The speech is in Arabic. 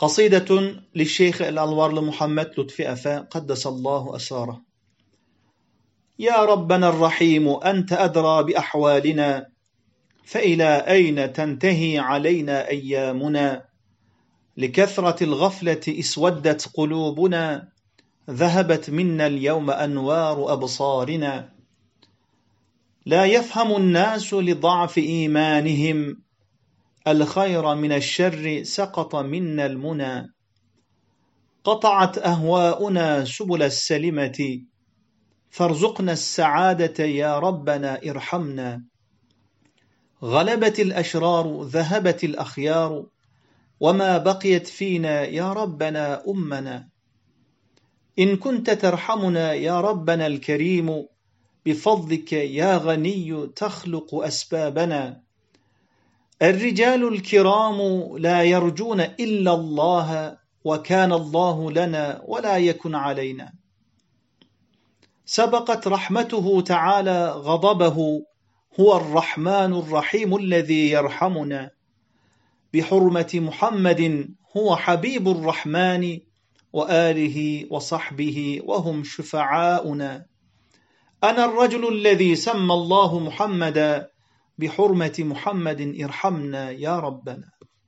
قصيدة للشيخ الأنوار لمحمد لطفي أفا قدس الله أساره يا ربنا الرحيم أنت أدرى بأحوالنا فإلى أين تنتهي علينا أيامنا؟ لكثرة الغفلة اسودت قلوبنا ذهبت منا اليوم أنوار أبصارنا. لا يفهم الناس لضعف إيمانهم الخير من الشر سقط منا المنى. قطعت أهواؤنا سبل السلمة. فارزقنا السعادة يا ربنا ارحمنا. غلبت الأشرار ذهبت الأخيار. وما بقيت فينا يا ربنا أمنا. إن كنت ترحمنا يا ربنا الكريم بفضلك يا غني تخلق أسبابنا. الرجال الكرام لا يرجون إلا الله وكان الله لنا ولا يكن علينا. سبقت رحمته تعالى غضبه هو الرحمن الرحيم الذي يرحمنا. بحرمة محمد هو حبيب الرحمن وآله وصحبه وهم شفعاؤنا. أنا الرجل الذي سمى الله محمدا بحرمة محمد ارحمنا يا ربنا.